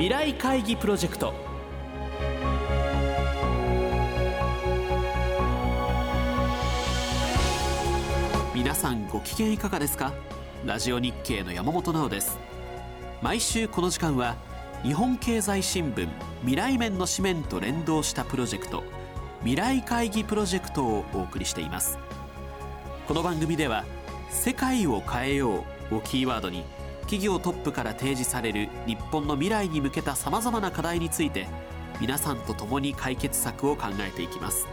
未来会議プロジェクト。皆さんご機嫌いかがですか？ラジオ日経の山本直です。毎週この時間は日本経済新聞未来面の紙面と連動したプロジェクト未来会議プロジェクトをお送りしています。この番組では世界を変えようをキーワードに企業トップから提示される日本の未来に向けたさまざまな課題について皆さんと共に解決策を考えていきます。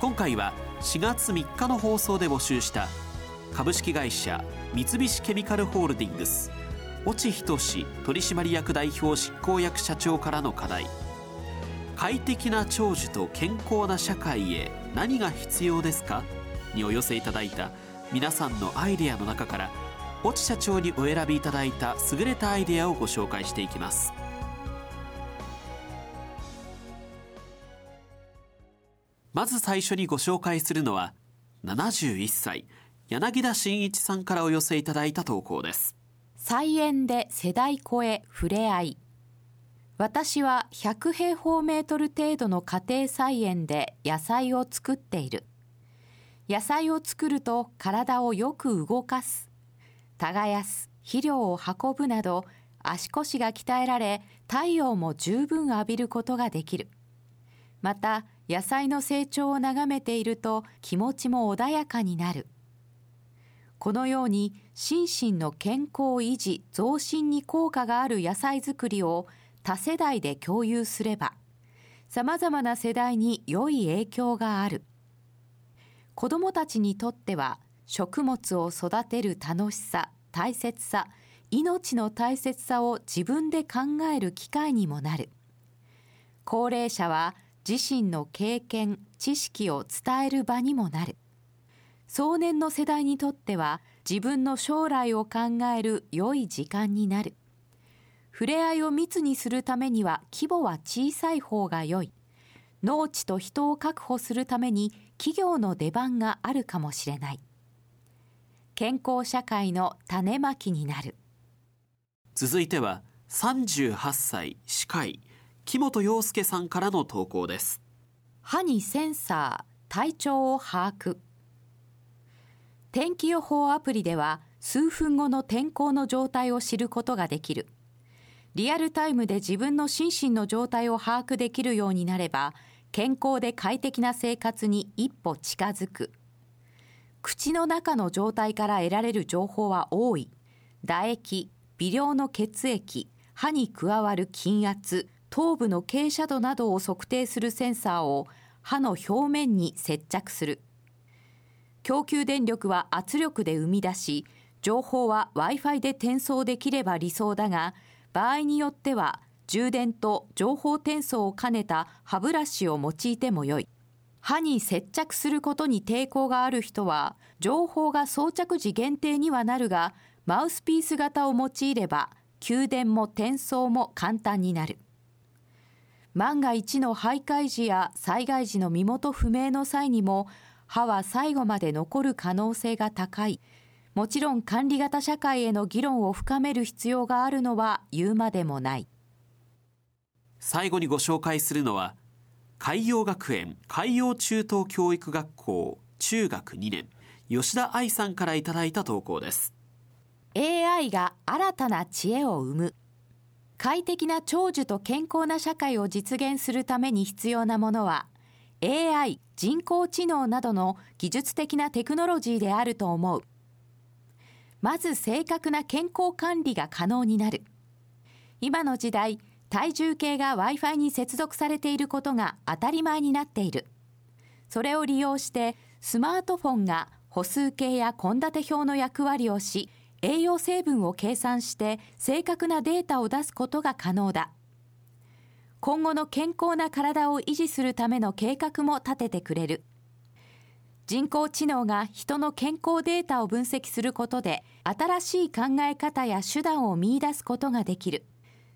今回は4月3日の放送で募集した株式会社三菱ケミカルホールディングス越智仁取締役代表執行役社長からの課題快適な長寿と健康な社会へ何が必要ですかにお寄せいただいた皆さんのアイデアの中から越智社長にお選びいただいた優れたアイデアをご紹介していきます。まず最初にご紹介するのは71歳柳田真一さんからお寄せいただいた投稿です。菜園で世代超え触れ合い。私は100平方メートル程度の家庭菜園で野菜を作っている。野菜を作ると体をよく動かす。耕す肥料を運ぶなど足腰が鍛えられ太陽も十分浴びることができる。また野菜の成長を眺めていると気持ちも穏やかになる。このように心身の健康維持増進に効果がある野菜作りを多世代で共有すればさまざまな世代に良い影響がある。子どもたちにとっては食物を育てる楽しさ大切さ命の大切さを自分で考える機会にもなる。高齢者は自身の経験知識を伝える場にもなる。壮年の世代にとっては自分の将来を考える良い時間になる。触れ合いを密にするためには規模は小さい方が良い。農地と人を確保するために企業の出番があるかもしれない。健康社会の種まきになる。続いては38歳歯科医木本洋介さんからの投稿です。歯にセンサー体調を把握。天気予報アプリでは数分後の天候の状態を知ることができる。リアルタイムで自分の心身の状態を把握できるようになれば健康で快適な生活に一歩近づく口の中の状態から得られる情報は多い。唾液微量の血液歯に加わる筋圧頭部の傾斜度などを測定するセンサーを歯の表面に接着する。供給電力は圧力で生み出し情報は Wi-Fi で転送できれば理想だが場合によっては充電と情報転送を兼ねた歯ブラシを用いてもよい。歯に接着することに抵抗がある人は情報が装着時限定にはなるがマウスピース型を用いれば給電も転送も簡単になる。万が一の徘徊時や災害時の身元不明の際にも歯は最後まで残る可能性が高い。もちろん管理型社会への議論を深める必要があるのは言うまでもない。最後にご紹介するのは海洋学園海洋中等教育学校中学2年吉田愛さんからいただいた投稿です。AI が新たな知恵を生む。快適な長寿と健康な社会を実現するために必要なものは AI 人工知能などの技術的なテクノロジーであると思う。まず正確な健康管理が可能になる。今の時代体重計が Wi-Fi に接続されていることが当たり前になっている。それを利用してスマートフォンが歩数計や献立表の役割をし栄養成分を計算して正確なデータを出すことが可能だ。今後の健康な体を維持するための計画も立ててくれる。人工知能が人の健康データを分析することで新しい考え方や手段を見出すことができる。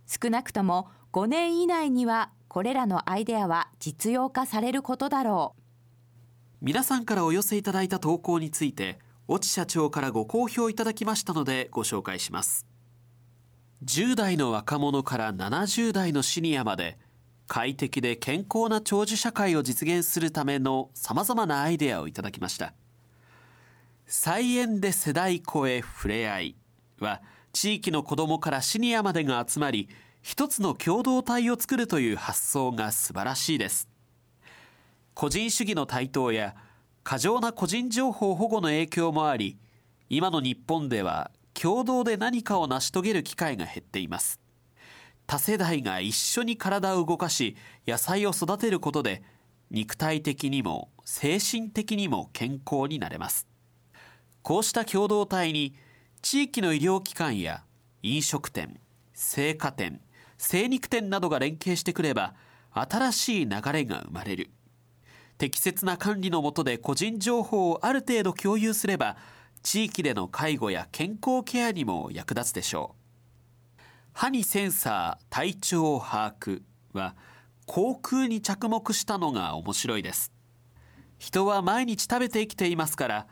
少なくとも5年以内にはこれらのアイデアは実用化されることだろう。皆さんからお寄せいただいた投稿について越智社長からご好評いただきましたのでご紹介します。10代の若者から70代のシニアまで快適で健康な長寿社会を実現するための様々なアイデアをいただきました。菜園で世代超えふれあいは地域の子どもからシニアまでが集まり一つの共同体を作るという発想が素晴らしいです。個人主義の台頭や過剰な個人情報保護の影響もあり今の日本では共同で何かを成し遂げる機会が減っています。多世代が一緒に体を動かし野菜を育てることで肉体的にも精神的にも健康になれます。こうした共同体に地域の医療機関や飲食店青果店精肉店などが連携してくれば新しい流れが生まれる。適切な管理のもとで個人情報をある程度共有すれば地域での介護や健康ケアにも役立つでしょう。歯にセンサー体調を把握は航空に着目したのが面白いです。人は毎日食べて生きていますから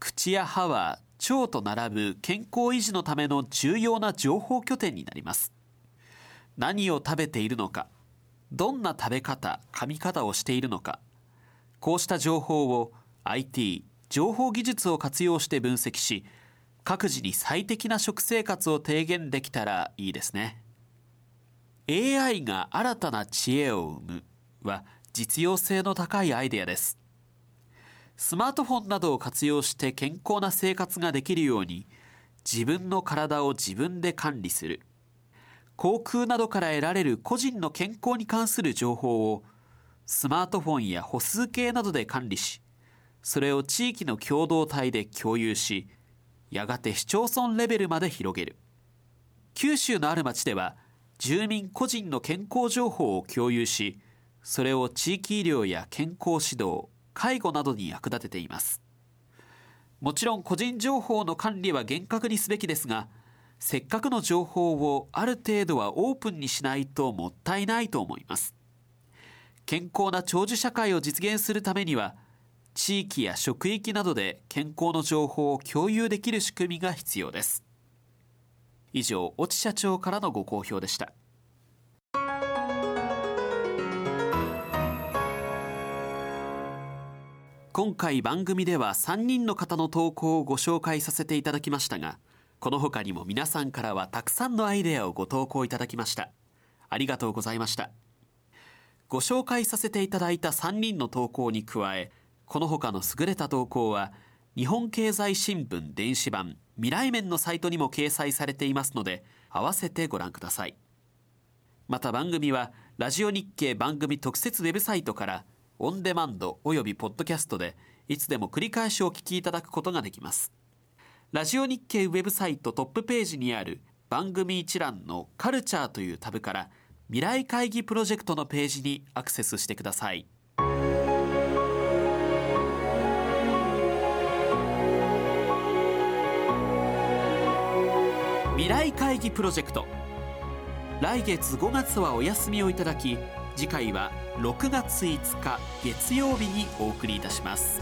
口や歯は腸と並ぶ健康維持のための重要な情報拠点になります。何を食べているのかどんな食べ方噛み方をしているのかこうした情報を IT 情報技術を活用して分析し各自に最適な食生活を提言できたらいいですね。AI が新たな知恵を生むは実用性の高いアイデアです。スマートフォンなどを活用して健康な生活ができるように自分の体を自分で管理する。航空などから得られる個人の健康に関する情報をスマートフォンや歩数計などで管理しそれを地域の共同体で共有しやがて市町村レベルまで広げる。九州のある町では住民個人の健康情報を共有しそれを地域医療や健康指導介護などに役立てています。もちろん個人情報の管理は厳格にすべきですがせっかくの情報をある程度はオープンにしないともったいないと思います。健康な長寿社会を実現するためには地域や職域などで健康の情報を共有できる仕組みが必要です。以上越智社長からのご好評でした。今回番組では3人の方の投稿をご紹介させていただきましたがこの他にも皆さんからはたくさんのアイデアをご投稿いただきました。ありがとうございました。ご紹介させていただいた3人の投稿に加えこの他の優れた投稿は日本経済新聞電子版未来面のサイトにも掲載されていますので合わせてご覧ください。また番組はラジオ日経番組特設ウェブサイトからオンデマンドおよびポッドキャストでいつでも繰り返しお聞きいただくことができます。ラジオ日経ウェブサイトトップページにある番組一覧のカルチャーというタブから未来会議プロジェクトのページにアクセスしてください。未来会議プロジェクト。来月5月はお休みをいただき次回は6月5日月曜日にお送りいたします。